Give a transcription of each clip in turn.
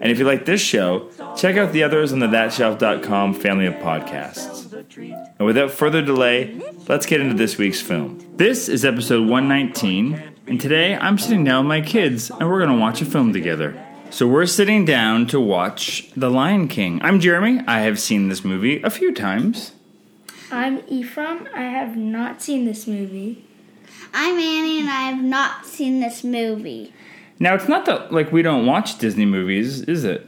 And if you like this show, check out the others on the thatshelf.com family of podcasts. And without further delay, let's get into this week's film. This is episode 119, and today I'm sitting down with my kids and we're going to watch a film together. So we're sitting down to watch The Lion King. I'm Jeremy. I have seen this movie a few times. I'm Ephraim. I have not seen this movie. I'm Annie, and I have not seen this movie. Now it's not that like we don't watch Disney movies, is it?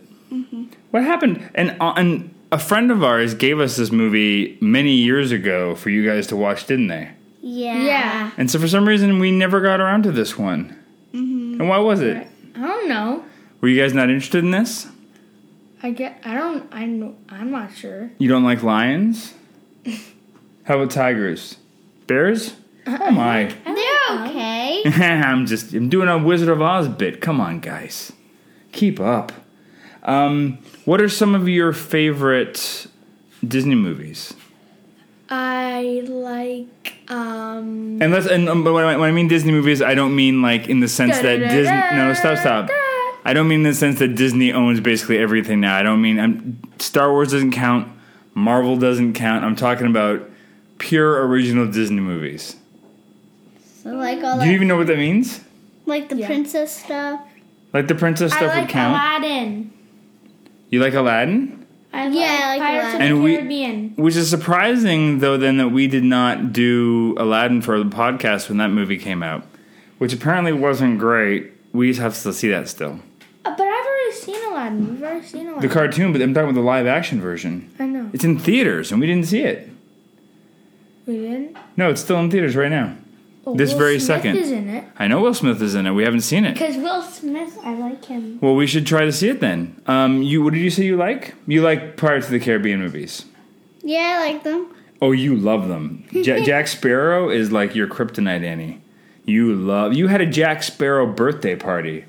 What happened? And uh, and a friend of ours gave us this movie many years ago for you guys to watch, didn't they? Yeah. Yeah. And so for some reason we never got around to this one. And why was it? I don't know. Were you guys not interested in this? I get. I don't. I know. I'm not sure. You don't like lions? How about tigers? Bears? Oh my. They're okay. I'm just I'm doing a Wizard of Oz bit. Come on, guys. Keep up. Um, what are some of your favorite Disney movies? I like. Um. And let's and um, but when I, when I mean Disney movies, I don't mean like in the sense that Disney. No, stop, stop. I don't mean in the sense that Disney owns basically everything now. I don't mean I'm, Star Wars doesn't count. Marvel doesn't count. I'm talking about pure original Disney movies. So like all Do you that, even know what that means? like the Yeah. princess stuff. Like the princess I stuff like would count. Aladdin. You like Aladdin? I Yeah, like I like Pirates Aladdin. of And the we- Caribbean. Which is surprising, though, then that we did not do Aladdin for the podcast when that movie came out, which apparently wasn't great. We just have to see that still. Uh, but I've already seen Aladdin. We've already seen Aladdin. The cartoon, but I'm talking about the live action version. I know. It's in theaters, and we didn't see it. We didn't. No, it's still in theaters right now. This Will very Smith second. is in it. I know Will Smith is in it. We haven't seen it. Because Will Smith, I like him. Well, we should try to see it then. Um, you, what did you say you like? You like Pirates of the Caribbean movies? Yeah, I like them. Oh, you love them. Ja- Jack Sparrow is like your kryptonite, Annie. You love. You had a Jack Sparrow birthday party.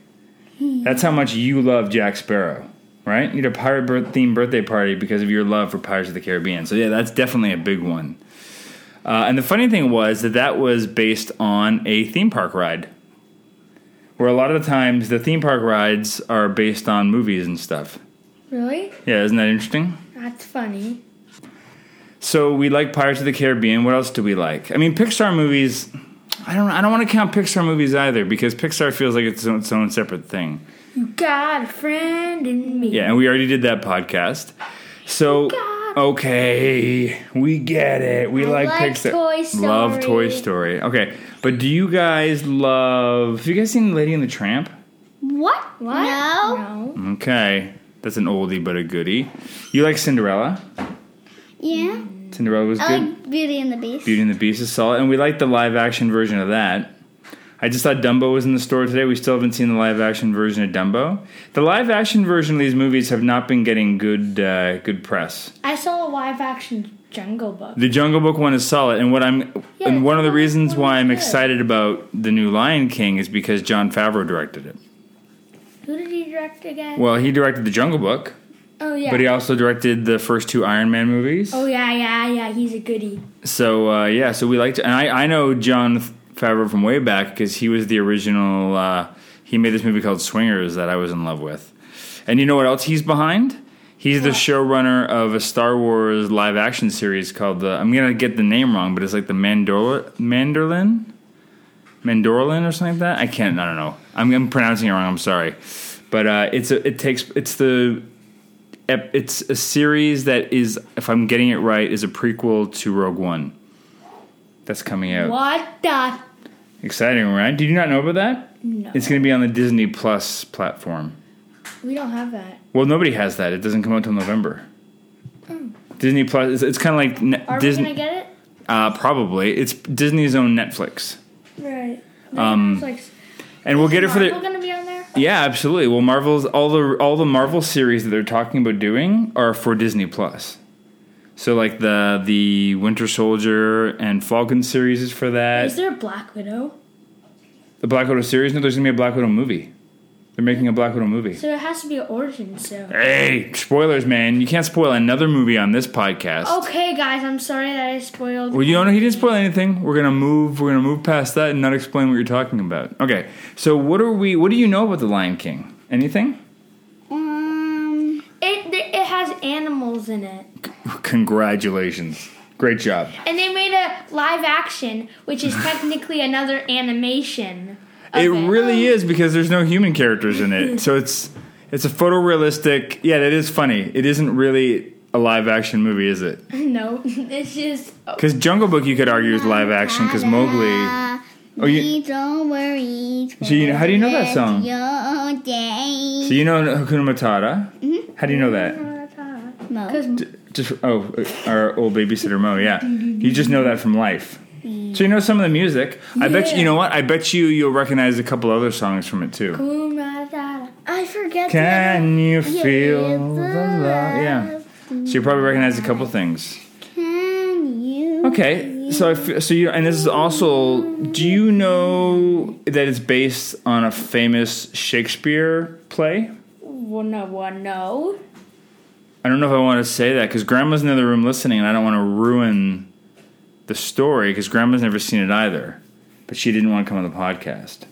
That's how much you love Jack Sparrow, right? You had a pirate birth- themed birthday party because of your love for Pirates of the Caribbean. So yeah, that's definitely a big one. Uh, and the funny thing was that that was based on a theme park ride, where a lot of the times the theme park rides are based on movies and stuff. Really? Yeah, isn't that interesting? That's funny. So we like Pirates of the Caribbean. What else do we like? I mean, Pixar movies. I don't. I don't want to count Pixar movies either because Pixar feels like it's its own separate thing. You got a friend in me. Yeah, and we already did that podcast. So. Okay, we get it. We I like, like Pixar. Toy Story. Love Toy Story. Okay, but do you guys love? Have you guys seen Lady and the Tramp? What? What? No. No. Okay, that's an oldie but a goodie. You like Cinderella? Yeah. Cinderella was I good. like Beauty and the Beast. Beauty and the Beast is solid, and we like the live action version of that. I just thought Dumbo was in the store today. We still haven't seen the live action version of Dumbo. The live action version of these movies have not been getting good uh, good press. I saw a live action Jungle Book. The Jungle Book one is solid, and what I'm Yeah, and one of the reasons why I'm good. excited about the new Lion King is because Jon Favreau directed it. Who did he direct again? Well, he directed the Jungle Book, oh yeah. but he also directed the first two Iron Man movies. oh yeah, yeah, yeah. He's a goodie. So uh, yeah, so we liked, and I I know Jon Favreau from way back because he was the original. Uh, he made this movie called Swingers that I was in love with, and you know what else he's behind? He's the showrunner of a Star Wars live action series called the. I'm gonna get the name wrong, but it's like the Mandor Mandorlin, Mandorlin or something like that. I can't. I don't know. I'm, I'm pronouncing it wrong. I'm sorry, but uh, it's a, it takes it's the it's a series that is, if I'm getting it right, is a prequel to Rogue One. That's coming out. What the? Exciting, right? Did you not know about that? No. It's going to be on the Disney Plus platform. We don't have that. Well, nobody has that. It doesn't come out till November. Disney Plus. It's, it's kind of like Are Disney. we gonna get it? uh, probably it's Disney's own Netflix, Right. Um, like, and we'll get it for Marvel the. gonna be on there? Yeah, absolutely. Well, Marvel's all the all the Marvel series that they're talking about doing are for Disney Plus. So like the the Winter Soldier and Falcon series is for that. Is there a Black Widow? the Black Widow series. No, there's gonna be a Black Widow movie. They're making a Black Widow movie. So it has to be an origin. So. Hey, spoilers, man! You can't spoil another movie on this podcast. Okay, guys, I'm sorry that I spoiled. Well, you know, he didn't spoil anything. We're gonna move. We're gonna move past that and not explain what you're talking about. Okay. So what are we? What do you know about the Lion King? Anything? Um, It it has animals in it, Congratulations! Great job. and they made a live action, which is technically another animation. It really oh. is because there's no human characters in it, so it's it's a photorealistic. Yeah, that is funny. It isn't really a live action movie, is it? No, it's just oh. Because Jungle Book, you could argue is live action because Mowgli. Oh, you- don't worry. So you- how do you know that song? So you know Hakuna Matata. Mm-hmm. How do you know that? Mo. because Just oh, uh, our old babysitter Mo. Yeah, you just know that from life. So you know some of the music. I bet you. You know what? I bet you you'll recognize a couple other songs from it too. I forget. Can you feel the the love? Yeah. So you probably recognize a couple things. Can you? Okay, so I f- so you and this is also. Do you know that it's based on a famous Shakespeare play? Well, no, well, no. I don't know if I want to say that because Grandma's in the other room listening, and I don't want to ruin the story because Grandma's never seen it either. But she didn't want to come on the podcast.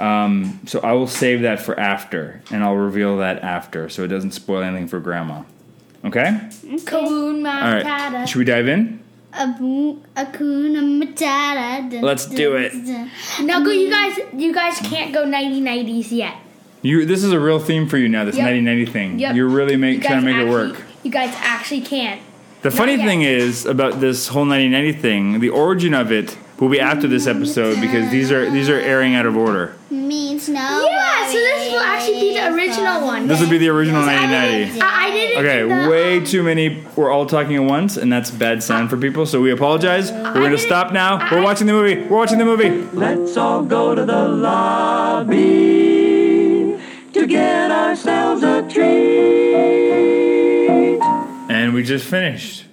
Um, so I will save that for after, and I'll reveal that after, so it doesn't spoil anything for Grandma. Okay. Kaboom All right. Should we dive in? Let's do it. Now go, you guys. You guys can't go 1990s yet. You. This is a real theme for you now. This Yep. 90 thing. Yep. You're really make, You trying to guys make it work. You guys actually can't. The funny thing is about this whole 1990 thing. The origin of it will be after this episode because these are these are airing out of order. Means no. Yeah, so this will actually be the original one. This will be the original 1990. I, I didn't. Okay, do the, way um, too many. We're all talking at once, and that's bad sound for people. So we apologize. We're gonna stop now. We're watching the movie. We're watching the movie. Let's all go to the lobby to get ourselves a treat. And we just finished.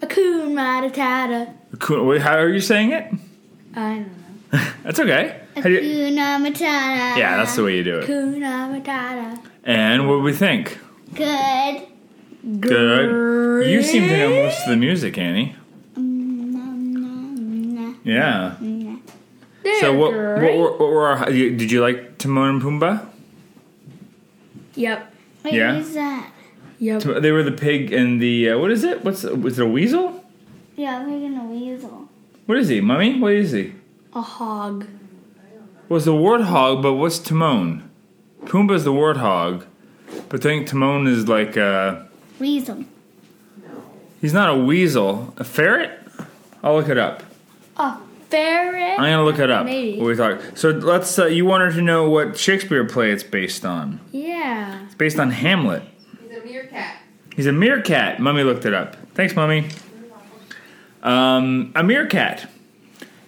Akun Matata. Cool. Wait, How are you saying it? I don't know. That's okay. How do you- Akuna Matata. yeah, that's the way you do it. Akuna Matata. And what do we think? Good. Good. You seem to know most of the music, Annie. Mm, mm, mm, mm. Yeah. So what? What were, what were our, did you like Timon and Pumbaa? Yep. Wait, Yeah. what is that? Yep. They were the pig and the uh, what is it? What's was it a weasel? Yeah, we're gonna weasel. What is he, mummy? What is he? A hog. Was the warthog, but what's Timon? Pumbaa's the warthog, but I think Timon is like a Weasel. he's not a weasel, a ferret. I'll look it up. A ferret. I'm gonna look it up. Maybe. What we thought. So let's. Uh, you wanted to know what Shakespeare play it's based on? Yeah. It's based on Hamlet. He's a meerkat. He's a meerkat. Mummy looked it up. Thanks, mummy. Um, a meerkat,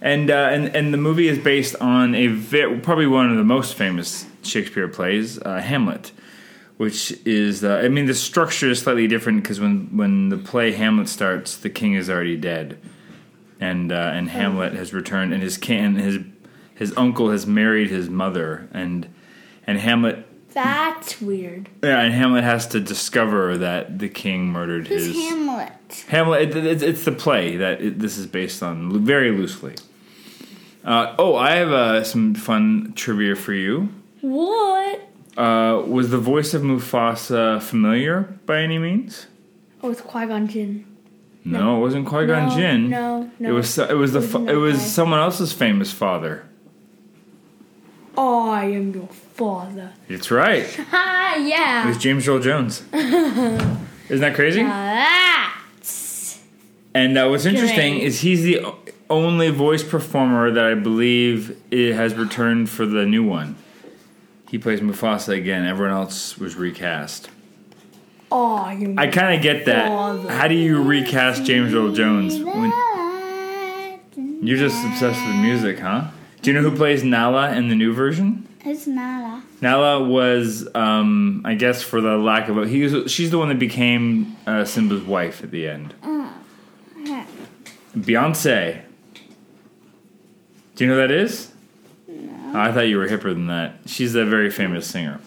and uh, and and the movie is based on a ve- probably one of the most famous Shakespeare plays, uh, Hamlet, which is uh, I mean the structure is slightly different because when when the play Hamlet starts, the king is already dead, and uh, and Hamlet has returned, and his king his his uncle has married his mother, and and Hamlet That's weird. yeah, and Hamlet has to discover that the king murdered Who's his Hamlet? Hamlet. It, it's, it's the play that it, this is based on, very loosely. Uh, oh, I have uh, some fun trivia for you. What? Uh, was the voice of Mufasa familiar by any means? Oh, it's Qui Gon Jinn. No, it wasn't Qui Gon no, Jinn. No, no. It was it was the It was fa- it was someone else's famous father. I am your father. It's right. Yeah. It was James Earl Jones. Isn't that crazy? That's And uh, what's interesting Great. is he's the only voice performer that I believe it has returned for the new one. He plays Mufasa again. Everyone else was recast. Oh, you I kind of get that. How do you recast James Earl Jones? When you're just obsessed with music, huh? Do you know who plays Nala in the new version? It's Nala. Nala was, um, I guess, for the lack of a, he was, she's the one that became uh, Simba's wife at the end. Beyonce. Do you know who that is? No. I thought you were hipper than that. She's a very famous singer.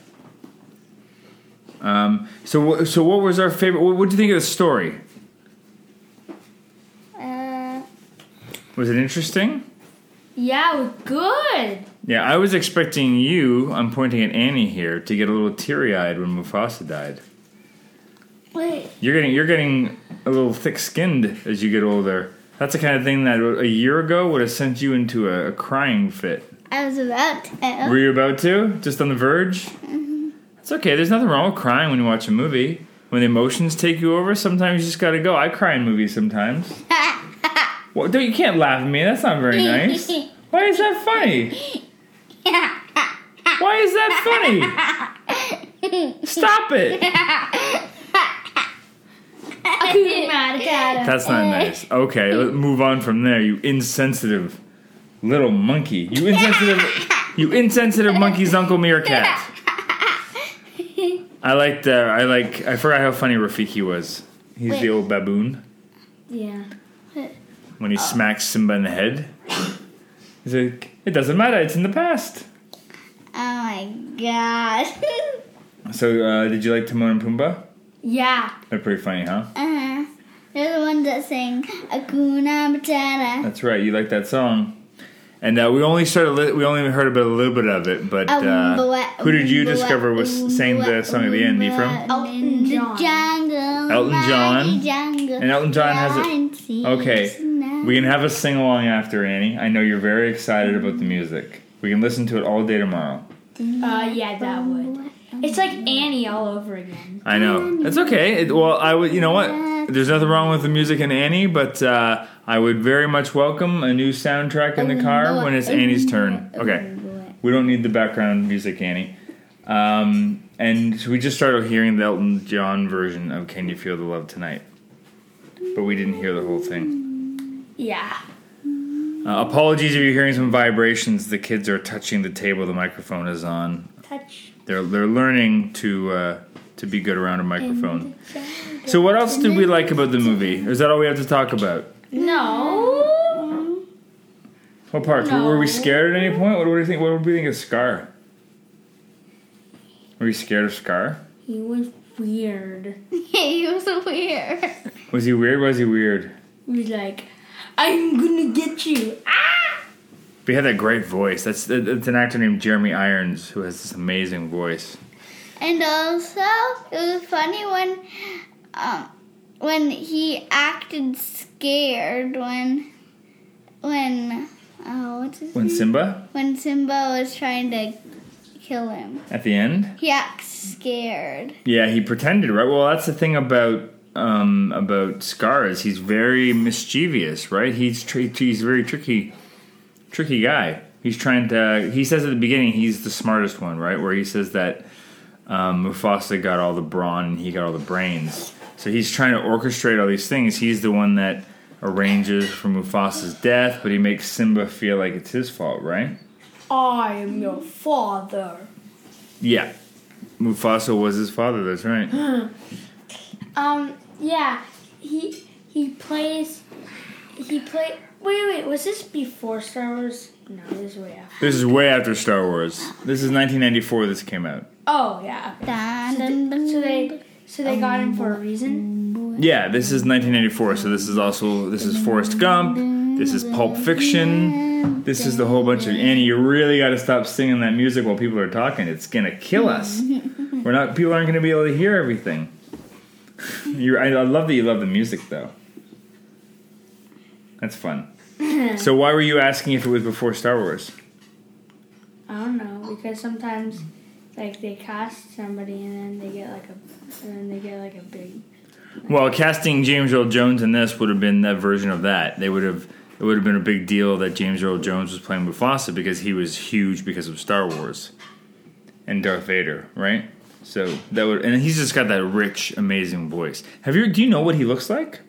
Um, so, so what was our favorite? What, did you think of the story? Uh, Was it interesting? Yeah, it was good. Yeah, I was expecting you. I'm pointing at Annie here to get a little teary-eyed when Mufasa died. wait. You're getting you're getting a little thick-skinned as you get older. That's the kind of thing that a year ago would have sent you into a, a crying fit. I was about to. Were you about to? Just on the verge? It's okay. There's nothing wrong with crying when you watch a movie. When the emotions take you over, sometimes you just gotta go. I cry in movies sometimes. Well, don't, you can't laugh at me. That's not very nice. Why is that funny? Why is that funny? Stop it. I'm mad at him. That's not nice. Okay, let's move on from there. You insensitive little monkey. You insensitive. You insensitive monkey's Uncle Meerkat. I liked. Uh, I like. I forgot how funny Rafiki was. He's the old baboon Yeah. when he smacks Simba in the head. He's like, "It doesn't matter. It's in the past." Oh my god. So, uh, did you like Timon and Pumbaa? Yeah. They're pretty funny, huh? uh-huh. They're the ones that sing Akuna Matata. That's right. You like that song. And uh, we only started. Li- we only heard about a little bit of it, but uh, who did you discover was saying the song at the end, Ephraim? Elton John. Elton John. And Elton John has it- Okay, we can have a sing along after Annie. I know you're very excited about the music. We can listen to it all day tomorrow. Uh, yeah, that would. It's like Annie all over again. I know it's okay. It, well, I would. You know what? There's nothing wrong with the music in Annie, but uh, I would very much welcome a new soundtrack in the car when it's Annie's turn. Okay, we don't need the background music, Annie. Um, and so we just started hearing the Elton John version of "Can You Feel the Love Tonight," but we didn't hear the whole thing. Yeah. Uh, apologies if you're hearing some vibrations. The kids are touching the table the microphone is on. Touch. They're they're learning to uh, to be good around a microphone. So what else did we like about the movie? Is that all we have to talk about? No. What parts? Were- Were we scared at any point? What do you think? What would we think of Scar? Were you scared of Scar? He was weird. he was weird. Was he weird? Was he weird? He was like, I'm gonna get you. Ah! But he had that great voice. That's it's an actor named Jeremy Irons who has this amazing voice. And also, it was funny when, um, when he acted scared when, when, oh, what's his When name? Simba when Simba was trying to kill him. at the end. He acts scared. Yeah, he pretended, right? Well, that's the thing about um, about Scar is he's very mischievous, right? He's tr- he's very tricky, tricky guy. He's trying to. He says at the beginning he's the smartest one, right? Where he says that um, Mufasa got all the brawn and he got all the brains. So he's trying to orchestrate all these things. He's the one that arranges for Mufasa's death, but he makes Simba feel like it's his fault, right? I am your father. Yeah. Mufasa was his father. That's right. Um, yeah. He he plays. He play. Wait, wait. Was this before Star Wars? No, this is way after. This is way after Star Wars. This is 1994. This came out. Oh yeah. Okay. Dun, So, dun, dun, they, so they so they got him for a reason. Yeah, this is 1984, So this is also this is Forrest Gump. This is Pulp Fiction. This is the whole bunch of Annie. You really got to stop singing that music while people are talking. It's gonna kill us. We're not. People aren't gonna be able to hear everything. You, I, I love that you love the music though. That's fun. so why were you asking if it was before Star Wars? I don't know because sometimes like they cast somebody and then they get like a and then they get like a big. Well, casting James Earl Jones in this would have been that version of that. They would have it would have been a big deal that James Earl Jones was playing Mufasa because he was huge because of Star Wars and Darth Vader, right? So that would, and he's just got that rich, amazing voice. Have you? Do you know what he looks like?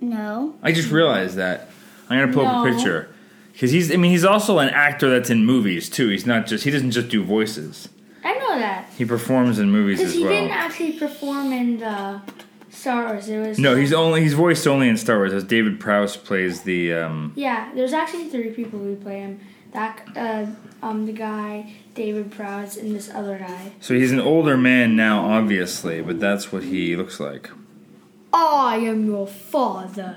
No. I just realized that. I'm gonna pull up a picture because he's. I mean, he's also an actor that's in movies too. He's not just. He doesn't just do voices. Know that He performs in movies because as he well. didn't actually perform in the Star Wars. It was no, he's only he's voiced only in Star Wars. As David Prowse plays the. Um, Yeah, there's actually three people who play him. That uh, um the guy David Prowse and this other guy. so he's an older man now, obviously, but that's what he looks like. I am your father.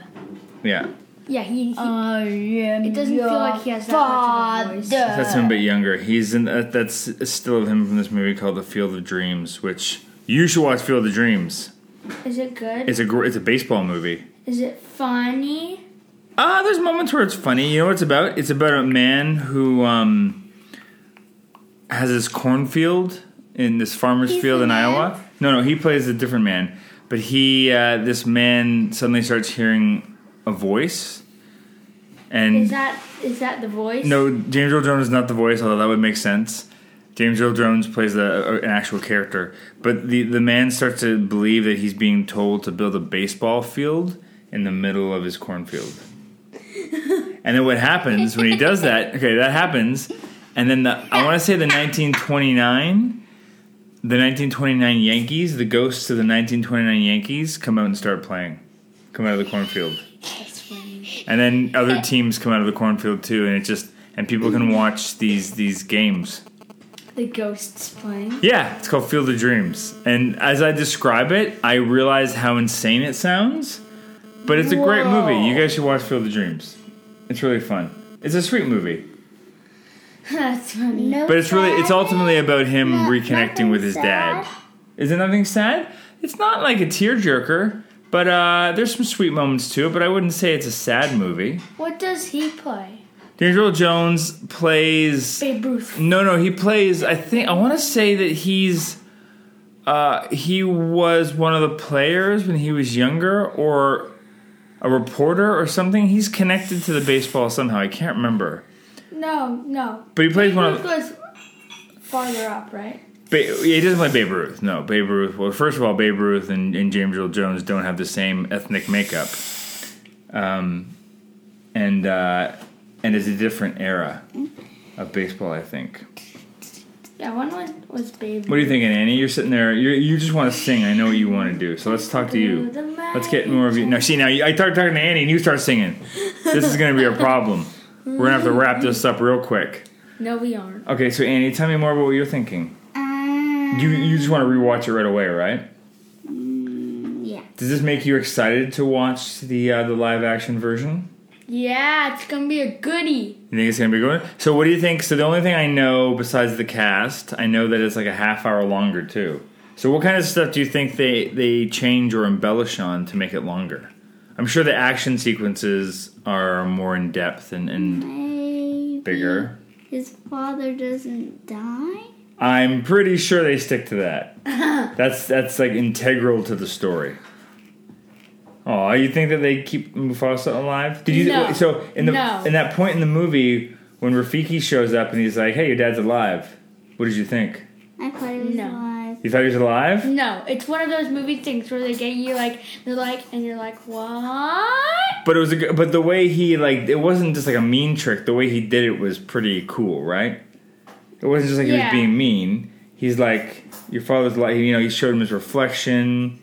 Yeah, Yeah, he. he I am It doesn't feel like he has that much of a voice. that's him a bit younger. He's in. Uh, that's still of him from this movie called The Field of Dreams, which you should watch. Field of Dreams. is it good? It's a gr- it's a baseball movie. is it funny? Ah, there's moments where it's funny. You know what it's about? It's about a man who um, has this cornfield in this farmer's He's field the in man? Iowa. No, no, he plays a different man. But he, uh, this man, suddenly starts hearing a voice, and Is that is that the voice? no, James Earl Jones is not the voice, although that would make sense. James Earl Jones plays a, an actual character, but the the man starts to believe that he's being told to build a baseball field in the middle of his cornfield. and then what happens when he does that? Okay, that happens, and then the I want to say the 1929. The 1929 Yankees, the ghosts of the 1929 Yankees, come out and start playing. Come out of the cornfield That's funny. and then other teams come out of the cornfield too, and it just and people can watch these these games. The ghosts playing. Yeah, it's called Field of Dreams, and as I describe it, I realize how insane it sounds, but it's a great Whoa. movie. You guys should watch Field of Dreams. It's really fun. It's a sweet movie, That's funny. No but it's really it's ultimately about him No- reconnecting with his nothing dad. Is it nothing sad? It's not like a tearjerker, but uh, there's some sweet moments too. But I wouldn't say it's a sad movie. What does he play? Earl Jones plays Babe Ruth. No, no, he plays. I think I want to say that he's. Uh, he was one of the players when he was younger, or a reporter or something. He's connected to the baseball somehow. I can't remember, No, no. but he plays Babe one Ruth of. was farther up, right? Ba- he doesn't play Babe Ruth. No, Babe Ruth. Well, first of all, Babe Ruth and, and James Earl Jones don't have the same ethnic makeup, um, and uh, and it's a different era of baseball. I think. Yeah, one was, was Babe What are you thinking, Annie? You're sitting there. You you just want to sing. I know what you want to do. So let's talk to you. Let's get more of you. Now, see, now I start talking to Annie, and you start singing. This is going to be a problem. We're gonna have to wrap this up real quick. No, we aren't. Okay, so Annie, tell me more about what you're thinking. You you just want to rewatch it right away, right? yeah. Does this make you excited to watch the uh, the live action version? Yeah, it's gonna be a goodie. You think it's gonna be good? So what do you think? So the only thing I know besides the cast, I know that it's like a half hour longer too. So what kind of stuff do you think they they change or embellish on to make it longer? I'm sure the action sequences are more in depth and, and Maybe bigger. His father doesn't die. I'm pretty sure they stick to that. that's that's like integral to the story. Oh, you think that they keep Mufasa alive? Did you? No. So in the No. in that point in the movie when Rafiki shows up and he's like, "Hey, your dad's alive," what did you think? I thought he was No. alive. You thought he was alive? No, it's one of those movie things where they get you like they're like, and you're like, what? But it was a, good- but the way he like it wasn't just like a mean trick. The way he did it was pretty cool, right? It wasn't just like he was being mean. He's like your father's like you know he showed him his reflection.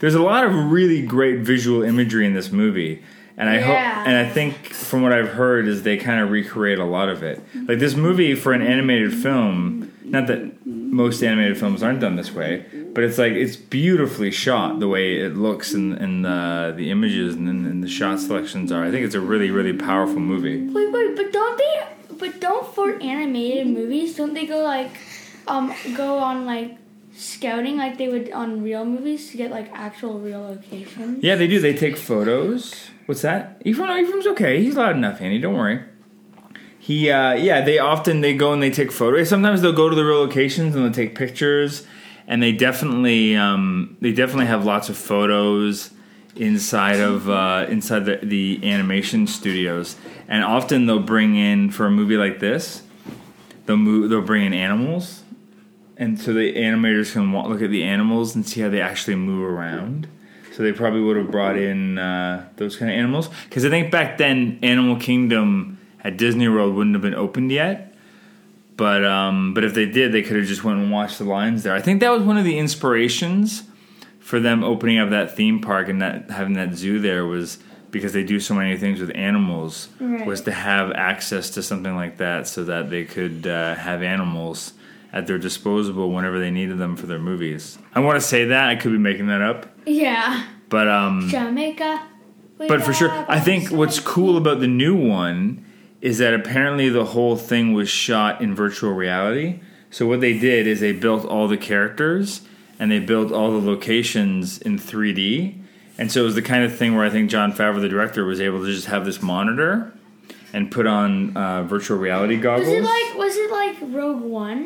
There's a lot of really great visual imagery in this movie, and I hope and I think from what I've heard is they kind of recreate a lot of it. Like this movie for an animated film, not that most animated films aren't done this way, but it's like it's beautifully shot the way it looks and and the the images and, and the shot selections are. I think it's a really really powerful movie. Wait, wait, but don't they? But don't for animated movies, don't they go like, um, go on like scouting like they would on real movies to get like actual real locations? Yeah, they do. They take photos. What's that? Ephraim, no, Ephraim's okay. He's loud enough, Annie. Don't worry. He, uh, yeah, they often they go and they take photos. Sometimes they'll go to the real locations and they'll take pictures. And they definitely, um, they definitely have lots of photos inside of uh, inside the, the animation studios, and often they'll bring in for a movie like this, they'll move, they'll bring in animals, and so the animators can wa- look at the animals and see how they actually move around. So they probably would have brought in uh, those kind of animals because I think back then Animal Kingdom at Disney World wouldn't have been opened yet. But um, but if they did, they could have just went and watched the lions there. I think that was one of the inspirations for them opening up that theme park and that having that zoo there was because they do so many things with animals Right. was to have access to something like that so that they could uh, have animals at their disposal whenever they needed them for their movies. I want to say that I could be making that up, Yeah. but um, Jamaica. but for sure, I think what's cool about the new one is that apparently the whole thing was shot in virtual reality. So what they did is they built all the characters and they built all the locations in 3D. And so it was the kind of thing where I think Jon Favreau, the director, was able to just have this monitor and put on uh, virtual reality goggles. Was it like was it like Rogue One?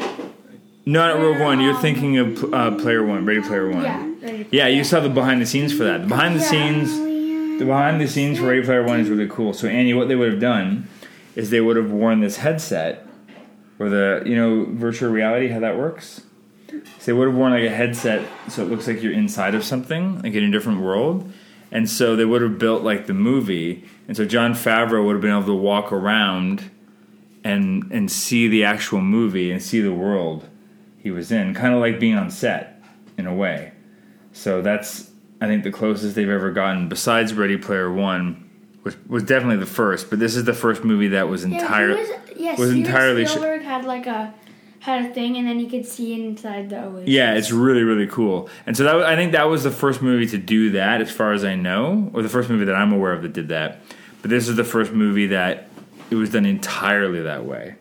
no, not Rogue One. You're Um, thinking of uh, Player One, Ready Player One. Yeah. Ready- Yeah, you saw the behind the scenes for that. The behind the scenes, the behind the scenes for Ready Player One is really cool. So Annie, what they would have done is they would have worn this headset, or the you know virtual reality how that works. So they would have worn like a headset, so it looks like you're inside of something, like in a different world. And so they would have built like the movie, and so Jon Favreau would have been able to walk around and and see the actual movie and see the world he was in, kind of like being on set in a way. So that's I think the closest they've ever gotten besides Ready Player One, which was definitely the first, but this is the first movie that was entirely he was, yeah, was entirely sh- Spielberg had like a had a thing, and then you could see inside the oasis. Yeah, it's really really cool. And so that I think that was the first movie to do that, as far as I know, or the first movie that I'm aware of that did that. But this is the first movie that it was done entirely that way.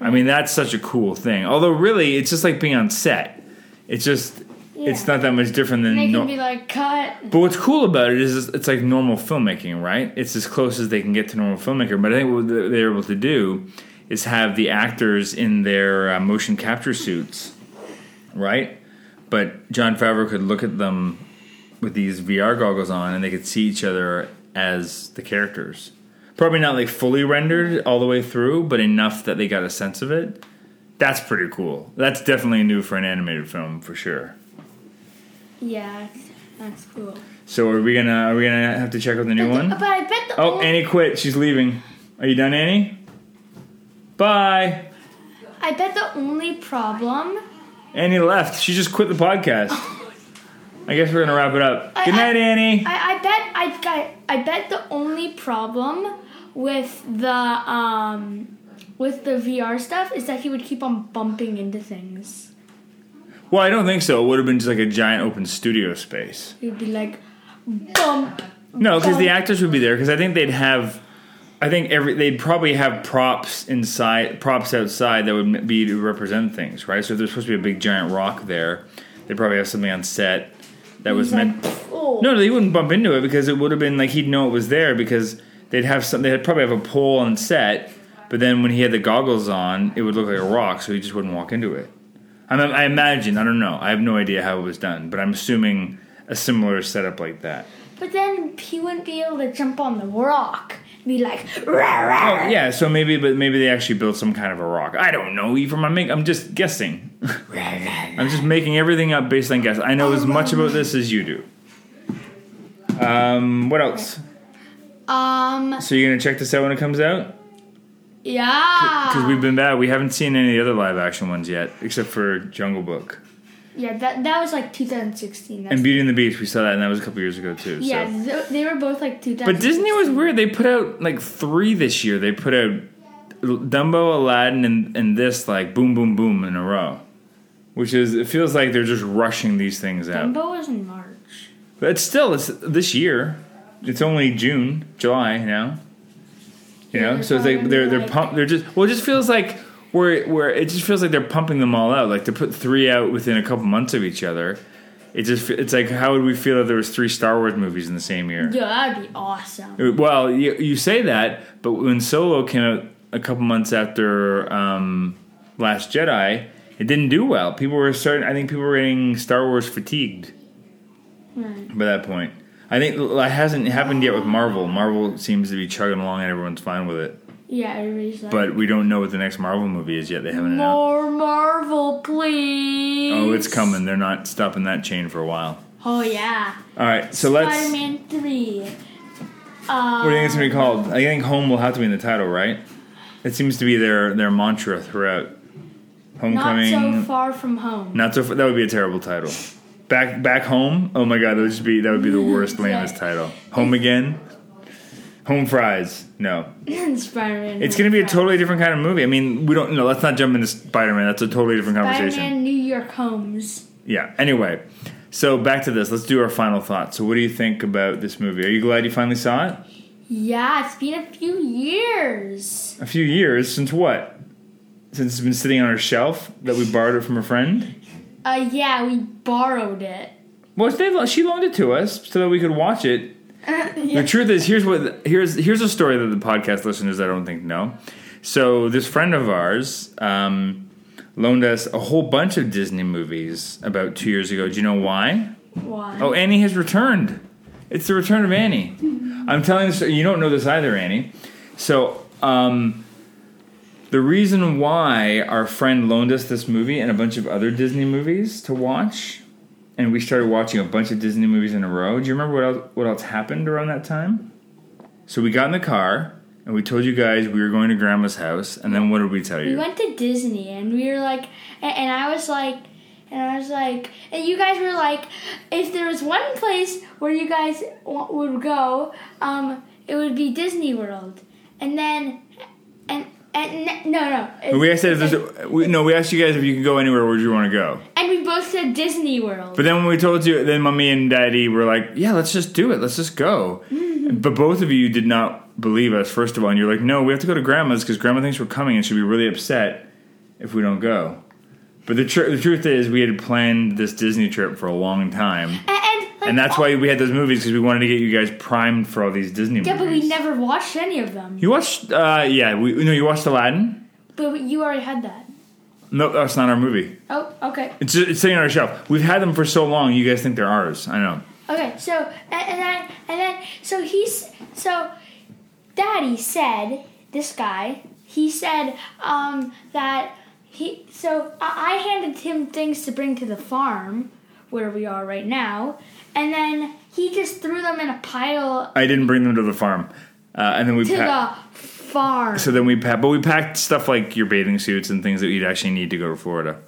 I mean, that's such a cool thing. Although, really, it's just like being on set. It's just it's not that much different than. And they no- can be like cut. But what's cool about it is it's like normal filmmaking, right? It's as close as they can get to normal filmmaker. But I think what they're able to do is have the actors in their uh, motion capture suits, right? But Jon Favreau could look at them with these VR goggles on, and they could see each other as the characters. Probably not like fully rendered all the way through, but enough that they got a sense of it. That's pretty cool. That's definitely new for an animated film for sure. Yeah, that's cool. So are we gonna are we gonna have to check out the new one? But I bet the Oh, old, Annie quit. She's leaving. Are you done, Annie? Bye. I bet the only problem. Annie left. She just quit the podcast. I guess we're gonna wrap it up. I- Good night, I- Annie. I, I bet I, I I bet the only problem with the um with the VR stuff is that he would keep on bumping into things. well, I don't think so. It would have been just like a giant open studio space. He'd be like bump. No, because the actors would be there. Because I think they'd have. I think every they'd probably have props inside, props outside that would be to represent things, right? So if there's supposed to be a big giant rock there, they'd probably have something on set that was He's meant. like, oh. No, they wouldn't bump into it because it would have been like he'd know it was there because they'd have some. They'd probably have a pole on set, but then when he had the goggles on, it would look like a rock, so he just wouldn't walk into it. I, mean, I imagine. I don't know. I have no idea how it was done, but I'm assuming a similar setup like that. But then he wouldn't be able to jump on the rock. and Be like, rah, rah. Oh, yeah. So maybe, but maybe they actually built some kind of a rock. I don't know. Even I'm make, I'm just guessing. I'm just making everything up based on guess. I know as much about this as you do. Um, what else? Um, So you're gonna check this out when it comes out? yeah. Because we've been bad. We haven't seen any of the other live action ones yet, except for Jungle Book Yeah, that that was like 2016. That's, and Beauty and the Beast. We saw that, and that was a couple years ago too. yeah, So. th- they were both like 2000. But Disney was weird. They put out like three this year. They put out Dumbo, Aladdin, and, and this like boom, boom, boom in a row. Which is it feels like they're just rushing these things out. Dumbo was in March. But it's still it's this year. It's only June, July now. You know, Yeah, so it's like they're they're like- pump. They're just well, it just feels like where where it just feels like they're pumping them all out. Like to put three out within a couple months of each other. It just it's like how would we feel if there was three Star Wars movies in the same year? Yeah, that'd be awesome. Well, you, you say that, but when Solo came out a couple months after um, Last Jedi, it didn't do well. People were starting. I think people were getting Star Wars fatigued Right. by that point. I think it hasn't happened yet with Marvel. Marvel seems to be chugging along and everyone's fine with it. Yeah, everybody's like. But we don't know what the next Marvel movie is yet. They haven't announced. more Marvel, please. Oh, it's coming. They're not stopping that chain for a while. Oh yeah. All right, so let's. Spider-Man three. Uh, What do you think it's gonna be called? I think home will have to be in the title, right? It seems to be their their mantra throughout. Not Homecoming. so far from home. Not so. Far, That would be a terrible title. Back back home. Oh my god, that would just be that would be the worst lamest title. Home again. Home fries. No, Spider-Man. it's gonna be a totally different kind of movie. I mean, we don't. No, let's not jump into Spider Man. That's a totally different conversation. Spider-Man New York Homes. Yeah. Anyway, so back to this. Let's do our final thoughts. So, what do you think about this movie? Are you glad you finally saw it? Yeah, it's been a few years. A few years since what? Since it's been sitting on our shelf that we borrowed it from a friend. Uh, yeah, we borrowed it. Well, they, she loaned it to us so that we could watch it. The truth is, here's what here's here's a story that the podcast listeners I don't think know. So this friend of ours um, loaned us a whole bunch of Disney movies about two years ago. Do you know why? Why? Oh, Annie has returned. It's the return of Annie. I'm telling this. You don't know this either, Annie. So, um, the reason why our friend loaned us this movie and a bunch of other Disney movies to watch, and we started watching a bunch of Disney movies in a row. Do you remember what else, what else happened around that time? So we got in the car and we told you guys we were going to Grandma's house, and then what did we tell you? We went to Disney and we were like, and, I was like, and I was like, and you guys were like, if there was one place where you guys would go, um, it would be Disney World. And then, and and no, no. we said if there's a, we, no. We asked you guys if you could go anywhere. Where would you want to go? We both said Disney World. But then when we told you, then mommy and daddy were like, "Yeah, let's just do it. Let's just go." But both of you did not believe us. First of all, and you're like, "No, we have to go to grandma's because grandma thinks we're coming and she'll be really upset if we don't go." But the tr- the truth is, we had planned this Disney trip for a long time, and, and, like, and that's oh, why we had those movies because we wanted to get you guys primed for all these Disney movies. Yeah, but we never watched any of them. You watched? Uh, yeah, we no. You watched Aladdin? But you already had that. No, that's not our movie. Oh, okay. It's it's sitting on our shelf. We've had them for so long. You guys think they're ours? I know. Okay, so and, and then and then so he's so Daddy said this guy he said um, that he so I, I handed him things to bring to the farm where we are right now, and then he just threw them in a pile I didn't bring them to the farm, uh, and then we to pa- the farm. So then we packed, but we packed stuff like your bathing suits and things that you'd actually need to go to Florida.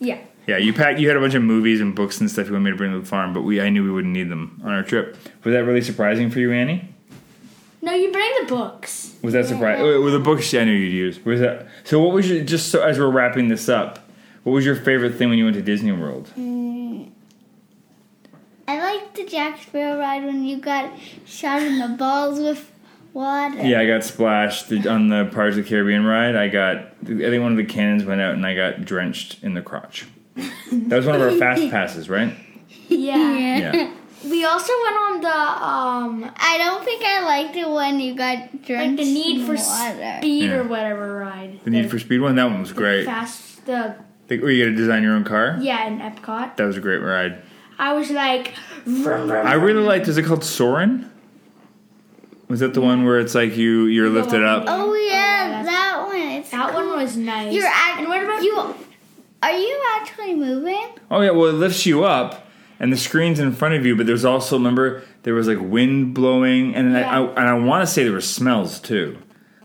yeah. Yeah, you packed. You had a bunch of movies and books and stuff you wanted me to bring to the farm, but we I knew we wouldn't need them on our trip. Was that really surprising for you, Annie? No, you bring the books. Was that surprising? Were uh, the books I knew you'd use? Was that so? What was your just so as we're wrapping this up? What was your favorite thing when you went to Disney World? Mm. I liked the Jack Sparrow ride when you got shot in the balls with water. Yeah, I got splashed on the Pirates of the Caribbean ride. I got I think one of the cannons went out and I got drenched in the crotch. That was one of our fast passes, right? Yeah. Yeah. We also went on the um I don't think I liked it when you got drenched like the Need in for water. Speed Yeah. or whatever ride. The Need for Speed one, that one was great. Fast the The, where you got to design your own car. yeah in Epcot. That was a great ride. I was like, vroom, vroom, I really liked. Is it called Soarin'? Was that the one where it's like you you're lifted up? Oh yeah, that's- that one. It's that cool. one was nice. You're act- and what about you? Are you actually moving? Oh yeah, well it lifts you up, and the screen's in front of you. But there's also remember there was like wind blowing, and I, Yeah. I and I want to say there were smells too.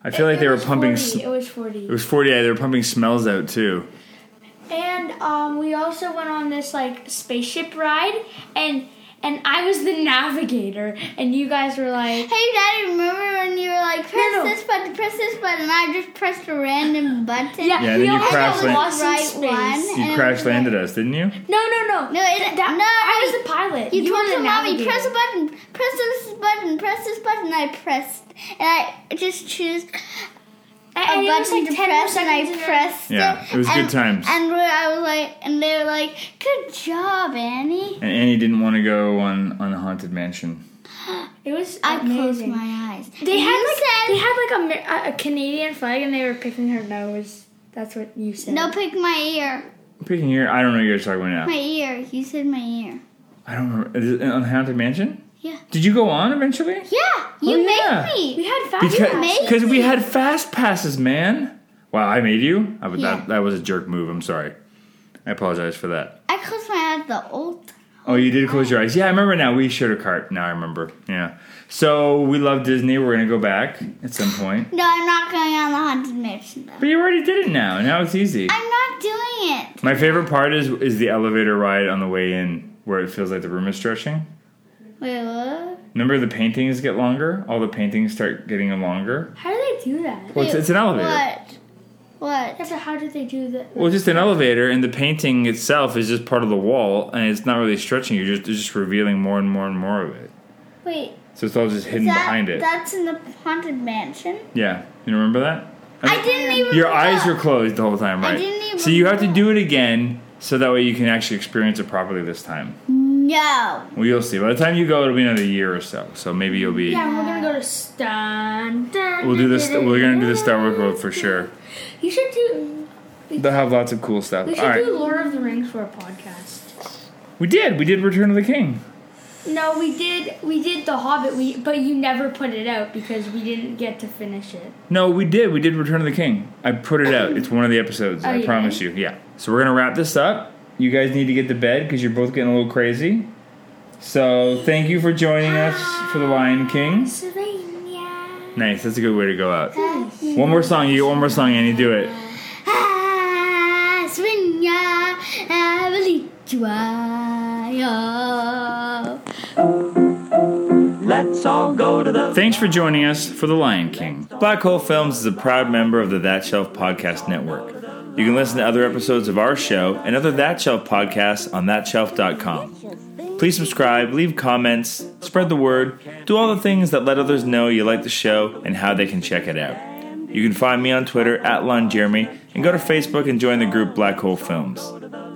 I feel like It they were was pumping. 40, s- It was forty. It was forty. Yeah, they were pumping smells out too. And um, we also went on this like spaceship ride, and and I was the navigator, and you guys were like, Hey, Daddy, remember when you were like, press No, no. this button, press this button, and I just pressed a random button? yeah, Yeah, we then you crashed crash land- lost Right one. You crash landed like- us, didn't you? No, no, no, No, it, that, no. I was the pilot. You, told were the mommy, navigator. press a button, press this button, press this button. I pressed, and I just choose And, a and it was button like to press, and I seconds in pressed Yeah, it. it was good times. And where I was like, and they were like, "Good job, Annie." And Annie didn't want to go on on the haunted mansion. It was I closed my eyes. They You had like said, they had like a, a, a Canadian flag, and they were picking her nose. That's what you said. "No, pick my ear, Picking here, I don't know what you're talking about now. my ear." You said my ear. I don't remember. Is it on haunted mansion? Yeah. Did you go on eventually? Yeah, you Oh, made yeah. We me. had fast Because because we had fast passes, man. Wow, I made you. I, Yeah. that that was a jerk move. I'm sorry. I apologize for that. I closed my eyes the old. Oh, you did close your eyes. Yeah, I remember now. We shared a cart. Now I remember. Yeah. So we love Disney. We're gonna go back at some point. No, I'm not going on the haunted mansion though. But you already did it now. Now it's easy. I'm not doing it. My favorite part is is the elevator ride on the way in, where it feels like the room is stretching. Wait, what? Remember the paintings get longer. All the paintings start getting longer. How do they do that? Well, it's, it's an elevator. What? What? Yeah, so how did they do that? Well, just an elevator, and the painting itself is just part of the wall, and it's not really stretching. You're just just revealing more and more and more of it. Wait. So it's all just hidden that, behind it. That's in the haunted mansion. yeah, you remember that? I didn't even. Your eyes were closed the whole time, right? I didn't even so you have to do it again, so that way you can actually experience it properly this time. No. Well, you'll see. By the time you go, it'll be another year or so. So maybe you'll be. Yeah, we're gonna go to Stun. We'll do this. We're gonna do the Star Wars world for sure. You should do. They'll have lots of cool stuff. We should right, do Lord of the Rings for a podcast. we did. We did Return of the King. No, we did. We did The Hobbit. We but you never put it out because we didn't get to finish it. No, we did. We did Return of the King. I put it out. It's one of the episodes. Oh, I you promise you. Yeah. So we're gonna wrap this up. You guys need to get to bed because you're both getting a little crazy. So thank you for joining us for the Lion King. Nice. That's a good way to go out. One more song. You get one more song, Annie. Do it. Ah, Swinya, Avalichua. Let's all go to the Thanks for joining us for The Lion King. Black Hole Films is a proud member of the That Shelf Podcast Network. You can listen to other episodes of our show and other That Shelf podcasts on thatshelf.com. Please subscribe, leave comments, spread the word, do all the things that let others know you like the show and how they can check it out. You can find me on Twitter at Lon Jeremy and go to Facebook and join the group Black Hole Films.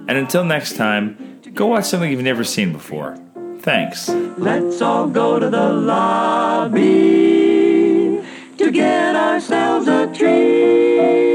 And until next time, go watch something you've never seen before. Thanks. Let's all go to the lobby to get ourselves a treat.